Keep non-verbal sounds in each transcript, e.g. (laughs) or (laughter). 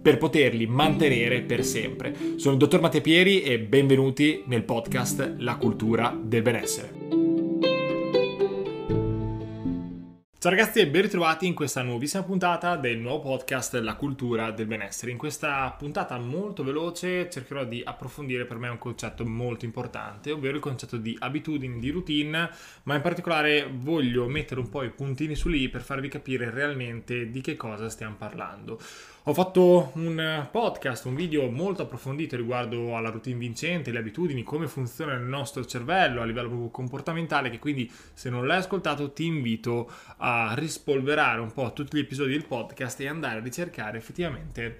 per poterli mantenere per sempre. Sono il dottor Matteo Pieri e benvenuti nel podcast La cultura del benessere. Ciao ragazzi e ben ritrovati in questa nuovissima puntata del nuovo podcast La cultura del benessere. In questa puntata molto veloce cercherò di approfondire per me un concetto molto importante, ovvero il concetto di abitudini, di routine, ma in particolare voglio mettere un po' i puntini su lì per farvi capire realmente di che cosa stiamo parlando. Ho fatto un podcast, un video molto approfondito riguardo alla routine vincente, le abitudini, come funziona il nostro cervello a livello proprio comportamentale, che quindi se non l'hai ascoltato ti invito a rispolverare un po' tutti gli episodi del podcast e andare a ricercare effettivamente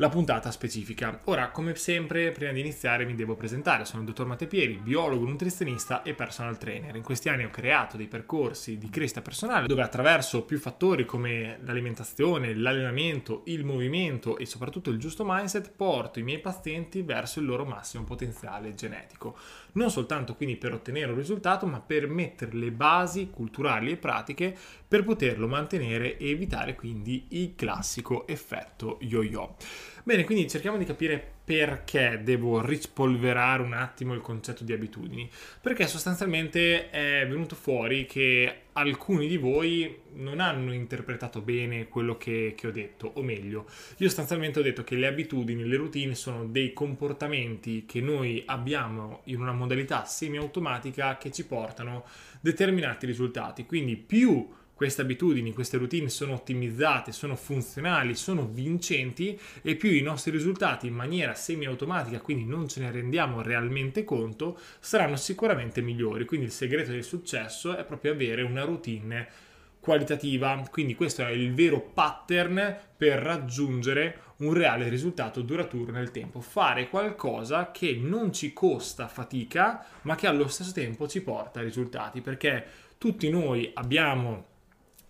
la puntata specifica. Ora, come sempre, prima di iniziare mi devo presentare. Sono il dottor Matteo Pieri, biologo, nutrizionista e personal trainer. In questi anni ho creato dei percorsi di crescita personale dove attraverso più fattori come l'alimentazione, l'allenamento, il movimento e soprattutto il giusto mindset porto i miei pazienti verso il loro massimo potenziale genetico. Non soltanto quindi per ottenere un risultato, ma per mettere le basi culturali e pratiche per poterlo mantenere e evitare quindi il classico effetto yo-yo. Bene, quindi cerchiamo di capire perché devo rispolverare un attimo il concetto di abitudini. Perché sostanzialmente è venuto fuori che alcuni di voi non hanno interpretato bene quello che, che, ho detto, o meglio, io sostanzialmente ho detto che le abitudini, le routine sono dei comportamenti che noi abbiamo in una modalità semi-automatica che ci portano determinati risultati. Quindi più queste abitudini, queste routine sono ottimizzate, sono funzionali, sono vincenti e più i nostri risultati in maniera semi-automatica, quindi non ce ne rendiamo realmente conto, saranno sicuramente migliori. Quindi il segreto del successo è proprio avere una routine qualitativa, quindi questo è il vero pattern per raggiungere un reale risultato duraturo nel tempo, fare qualcosa che non ci costa fatica, ma che allo stesso tempo ci porta risultati, perché tutti noi abbiamo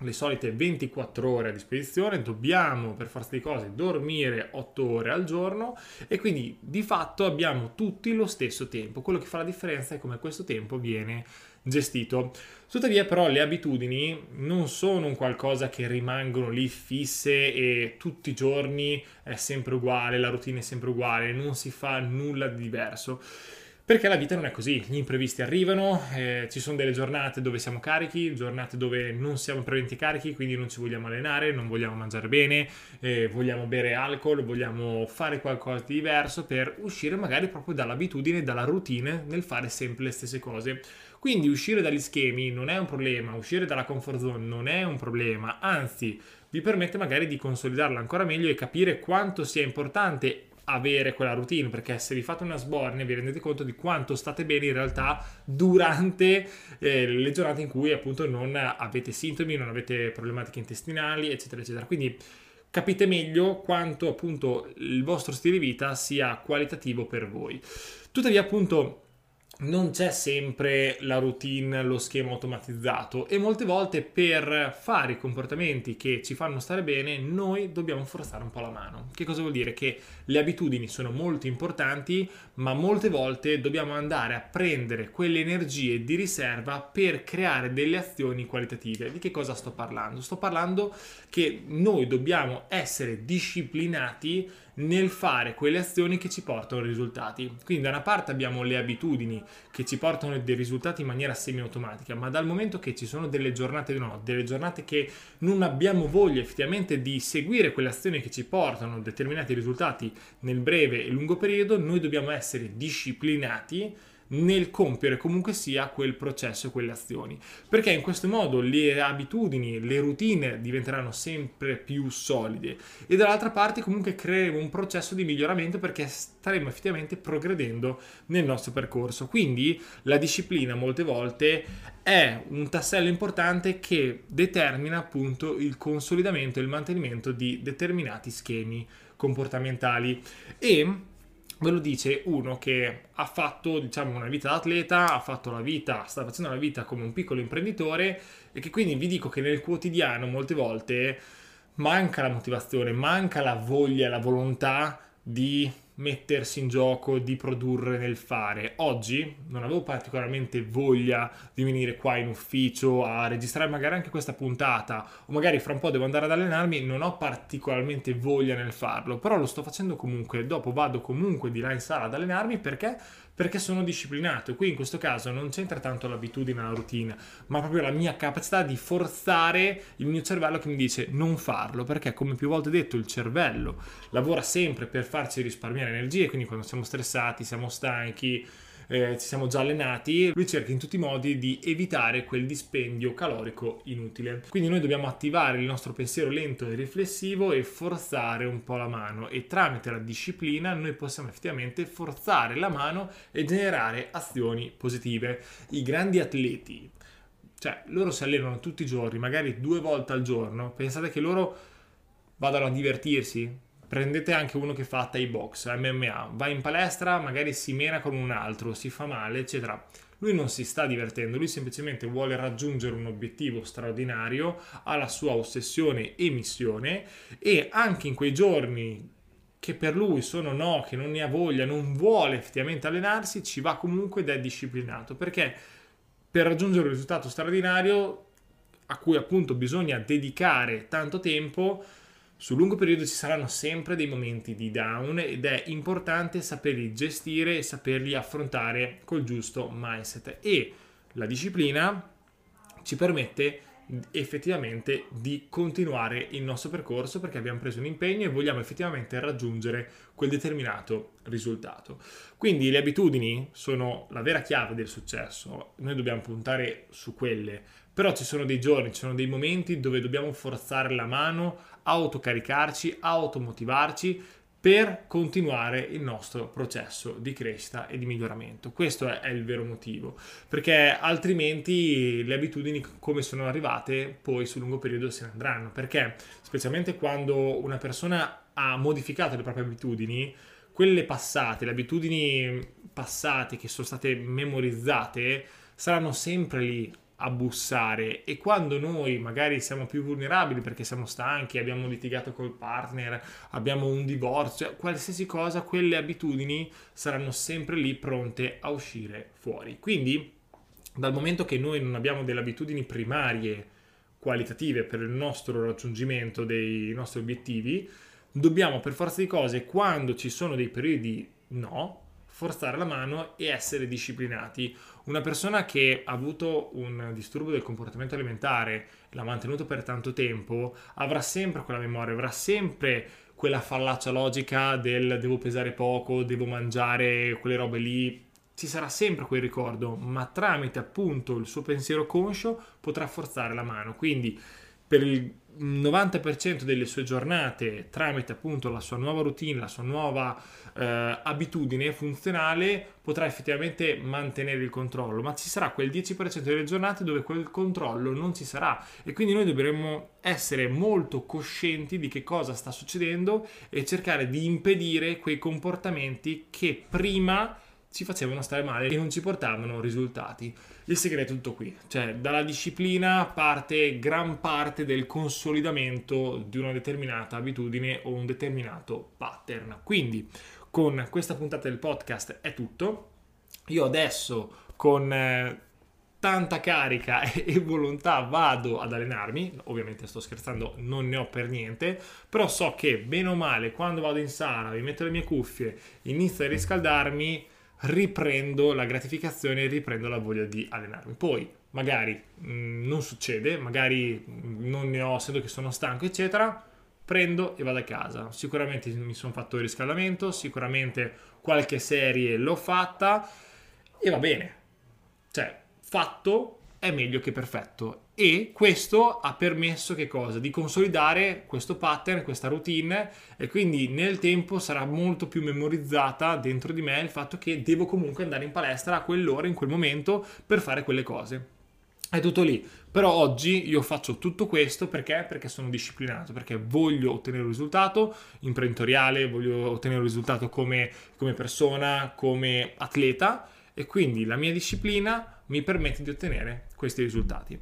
le solite 24 ore a disposizione, dobbiamo per forza di cose dormire 8 ore al giorno e quindi di fatto abbiamo tutti lo stesso tempo. Quello che fa la differenza è come questo tempo viene gestito. Tuttavia però le abitudini non sono un qualcosa che rimangono lì fisse e tutti i giorni è sempre uguale, la routine è sempre uguale, non si fa nulla di diverso. Perché la vita non è così, gli imprevisti arrivano, eh, ci sono delle giornate dove siamo carichi, giornate dove non siamo presenti carichi, quindi non ci vogliamo allenare, non vogliamo mangiare bene, eh, vogliamo bere alcol, vogliamo fare qualcosa di diverso per uscire magari proprio dall'abitudine, dalla routine nel fare sempre le stesse cose. Quindi uscire dagli schemi non è un problema, uscire dalla comfort zone non è un problema, anzi vi permette magari di consolidarla ancora meglio e capire quanto sia importante avere quella routine perché se vi fate una sbornia vi rendete conto di quanto state bene in realtà durante eh, le giornate in cui appunto non avete sintomi, non avete problematiche intestinali eccetera eccetera. Quindi capite meglio quanto appunto il vostro stile di vita sia qualitativo per voi. Tuttavia appunto non c'è sempre la routine, lo schema automatizzato e molte volte per fare i comportamenti che ci fanno stare bene noi dobbiamo forzare un po' la mano. Che cosa vuol dire? Che le abitudini sono molto importanti ma molte volte dobbiamo andare a prendere quelle energie di riserva per creare delle azioni qualitative. Di che cosa sto parlando? Sto parlando che noi dobbiamo essere disciplinati nel fare quelle azioni che ci portano risultati. Quindi da una parte abbiamo le abitudini che ci portano dei risultati in maniera semi-automatica, ma dal momento che ci sono delle giornate no, delle giornate che non abbiamo voglia effettivamente di seguire quelle azioni che ci portano determinati risultati nel breve e lungo periodo, noi dobbiamo essere disciplinati nel compiere comunque sia quel processo, quelle azioni. Perché in questo modo le abitudini, le routine diventeranno sempre più solide e dall'altra parte comunque creeremo un processo di miglioramento perché staremo effettivamente progredendo nel nostro percorso. Quindi la disciplina molte volte è un tassello importante che determina appunto il consolidamento e il mantenimento di determinati schemi comportamentali e ve lo dice uno che ha fatto diciamo una vita da atleta, ha fatto la vita, sta facendo la vita come un piccolo imprenditore e che quindi vi dico che nel quotidiano molte volte manca la motivazione, manca la voglia, la volontà di mettersi in gioco, di produrre nel fare. Oggi non avevo particolarmente voglia di venire qua in ufficio a registrare magari anche questa puntata o magari fra un po' devo andare ad allenarmi, non ho particolarmente voglia nel farlo, però lo sto facendo comunque, dopo vado comunque di là in sala ad allenarmi perché perché sono disciplinato. Qui in questo caso non c'entra tanto l'abitudine, la routine, ma proprio la mia capacità di forzare il mio cervello che mi dice non farlo, perché come più volte detto il cervello lavora sempre per farci risparmiare energie, quindi quando siamo stressati, siamo stanchi, eh, ci siamo già allenati, lui cerca in tutti i modi di evitare quel dispendio calorico inutile. Quindi noi dobbiamo attivare il nostro pensiero lento e riflessivo e forzare un po' la mano e tramite la disciplina noi possiamo effettivamente forzare la mano e generare azioni positive. I grandi atleti, cioè loro si allenano tutti i giorni, magari due volte al giorno, pensate che loro vadano a divertirsi? Prendete anche uno che fa Thai box, MMA, va in palestra, magari si mena con un altro, si fa male, eccetera. Lui non si sta divertendo, lui semplicemente vuole raggiungere un obiettivo straordinario, ha la sua ossessione e missione e anche in quei giorni che per lui sono no, che non ne ha voglia, non vuole effettivamente allenarsi, ci va comunque ed è disciplinato perché per raggiungere un risultato straordinario a cui appunto bisogna dedicare tanto tempo, sul lungo periodo ci saranno sempre dei momenti di down ed è importante saperli gestire e saperli affrontare col giusto mindset e la disciplina ci permette effettivamente di continuare il nostro percorso perché abbiamo preso un impegno e vogliamo effettivamente raggiungere quel determinato risultato. Quindi le abitudini sono la vera chiave del successo, noi dobbiamo puntare su quelle, però ci sono dei giorni, ci sono dei momenti dove dobbiamo forzare la mano autocaricarci, automotivarci per continuare il nostro processo di crescita e di miglioramento. Questo è, il vero motivo, perché altrimenti le abitudini come sono arrivate poi sul lungo periodo se ne andranno, perché specialmente quando una persona ha modificato le proprie abitudini, quelle passate, le abitudini passate che sono state memorizzate, saranno sempre lì a bussare e quando noi magari siamo più vulnerabili perché siamo stanchi, abbiamo litigato col partner, abbiamo un divorzio, qualsiasi cosa, quelle abitudini saranno sempre lì pronte a uscire fuori. Quindi dal momento che noi non abbiamo delle abitudini primarie qualitative per il nostro raggiungimento dei nostri obiettivi, dobbiamo per forza di cose quando ci sono dei periodi no, forzare la mano e essere disciplinati. Una persona che ha avuto un disturbo del comportamento alimentare, l'ha mantenuto per tanto tempo, avrà sempre quella memoria, avrà sempre quella fallaccia logica del devo pesare poco, devo mangiare quelle robe lì. Ci sarà sempre quel ricordo, ma tramite appunto il suo pensiero conscio potrà forzare la mano. Quindi per il 90% delle sue giornate tramite appunto la sua nuova routine, la sua nuova eh, abitudine funzionale potrà effettivamente mantenere il controllo, ma ci sarà quel 10% delle giornate dove quel controllo non ci sarà. E quindi noi dovremmo essere molto coscienti di che cosa sta succedendo e cercare di impedire quei comportamenti che prima ci facevano stare male e non ci portavano risultati. Il segreto è tutto qui, cioè dalla disciplina parte gran parte del consolidamento di una determinata abitudine o un determinato pattern. Quindi con questa puntata del podcast è tutto. Io adesso con eh, tanta carica (laughs) e volontà vado ad allenarmi, ovviamente sto scherzando, non ne ho per niente, però so che bene o male quando vado in sala, mi metto le mie cuffie, inizio a riscaldarmi, riprendo la gratificazione e riprendo la voglia di allenarmi. Poi magari mh, mm, non succede, magari non ne ho, sento che sono stanco, eccetera, prendo e vado a casa. Sicuramente mi sono fatto il riscaldamento, sicuramente qualche serie l'ho fatta e va bene. Cioè, fatto è meglio che perfetto e questo ha permesso che cosa? Di consolidare questo pattern, questa routine e quindi nel tempo sarà molto più memorizzata dentro di me il fatto che devo comunque andare in palestra a quell'ora, in quel momento per fare quelle cose. È tutto lì. Però oggi io faccio tutto questo perché? Perché sono disciplinato, perché voglio ottenere un risultato imprenditoriale, voglio ottenere un risultato come, come persona, come atleta e quindi la mia disciplina mi permette di ottenere questi risultati.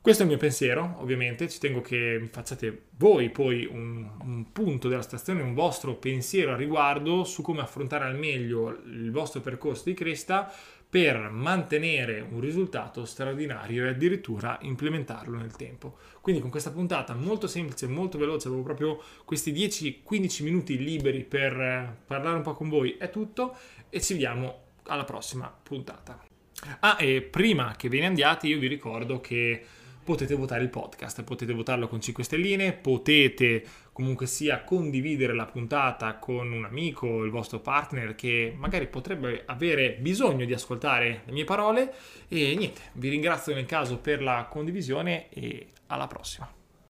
Questo è il mio pensiero, ovviamente, ci tengo che mi facciate voi poi un, un, punto della stazione, un vostro pensiero a riguardo su come affrontare al meglio il vostro percorso di crescita per mantenere un risultato straordinario e addirittura implementarlo nel tempo. Quindi con questa puntata molto semplice, molto veloce, avevo proprio questi 10-15 minuti liberi per eh, parlare un po' con voi, è tutto e ci vediamo alla prossima puntata. Ah, e prima che ve ne andiate io vi ricordo che potete votare il podcast, potete votarlo con 5 stelline, potete comunque sia condividere la puntata con un amico, il vostro partner che magari potrebbe avere bisogno di ascoltare le mie parole e niente, vi ringrazio nel caso per la condivisione e alla prossima.